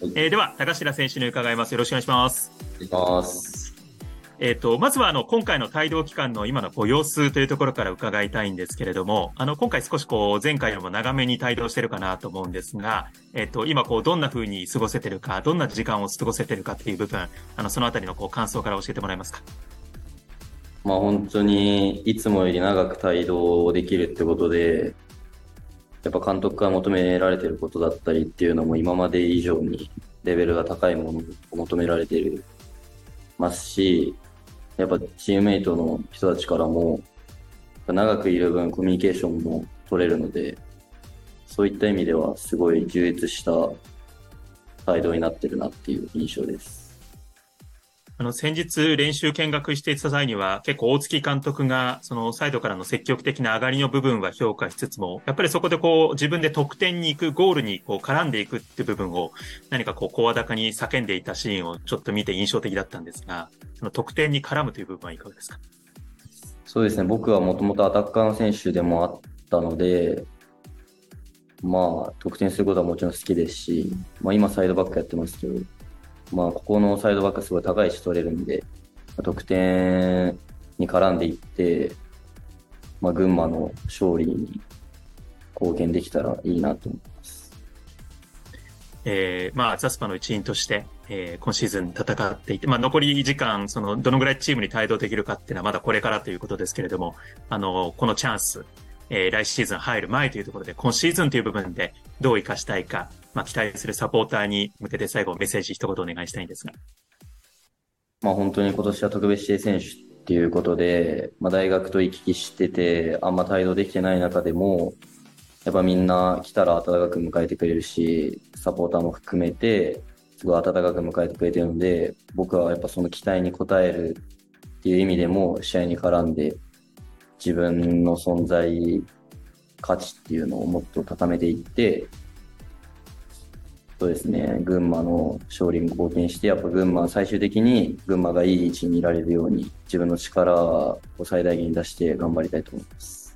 えー、では、高階選手に伺います。よろしくお願いします。お願いします。えっ、ー、と、まずは、あの、今回の帯同期間の今のご様子というところから伺いたいんですけれども、あの、今回少しこう、前回よりも長めに帯同してるかなと思うんですが、えっ、ー、と、今こう、どんな風に過ごせてるか、どんな時間を過ごせてるかっていう部分、あの、そのあたりのこう、感想から教えてもらえますか？まあ、本当に、いつもより長く帯同できるってことで、やっぱ監督が求められてることだったりっていうのも今まで以上にレベルが高いものを求められていますし、やっぱチームメイトの人たちからも、長くいる分コミュニケーションも取れるので、そういった意味ではすごい充実した態度になってるなっていう印象です。あの、先日練習見学していた際には、結構大月監督が、そのサイドからの積極的な上がりの部分は評価しつつも、やっぱりそこでこう、自分で得点に行く、ゴールにこう、絡んでいくっていう部分を、何かこう、声高に叫んでいたシーンをちょっと見て印象的だったんですが、その得点に絡むという部分はいかがですか？そうですね、僕はもともとアタッカーの選手でもあったので、まあ、得点することはもちろん好きですし、まあ今サイドバックやってますけど、まあ、ここのサイドバックすごい高い位置取れるんで、得点に絡んでいって、まあ、群馬の勝利に貢献できたらいいなと思います。えー、まあ、ザスパの一員として、えー、今シーズン戦っていて、まあ、残り時間、その、どのぐらいチームに帯同できるかっていうのはまだこれからということですけれども、あの、このチャンス、えー、来シーズン入る前というところで、今シーズンという部分でどう生かしたいか、まあ、期待するサポーターに向けて最後メッセージ一言お願いしたいんですが。まあ本当に今年は特別指定選手っていうことで、まあ大学と行き来してて、あんま帯同できてない中でも、やっぱみんな来たら温かく迎えてくれるし、サポーターも含めて、すごい温かく迎えてくれてるので、僕はやっぱその期待に応えるっていう意味でも、試合に絡んで、自分の存在価値っていうのをもっと高めていって、そうですね、群馬の勝利に貢献して、やっぱ群馬、最終的に群馬がいい位置にいられるように、自分の力を最大限に出して頑張りたいと思います。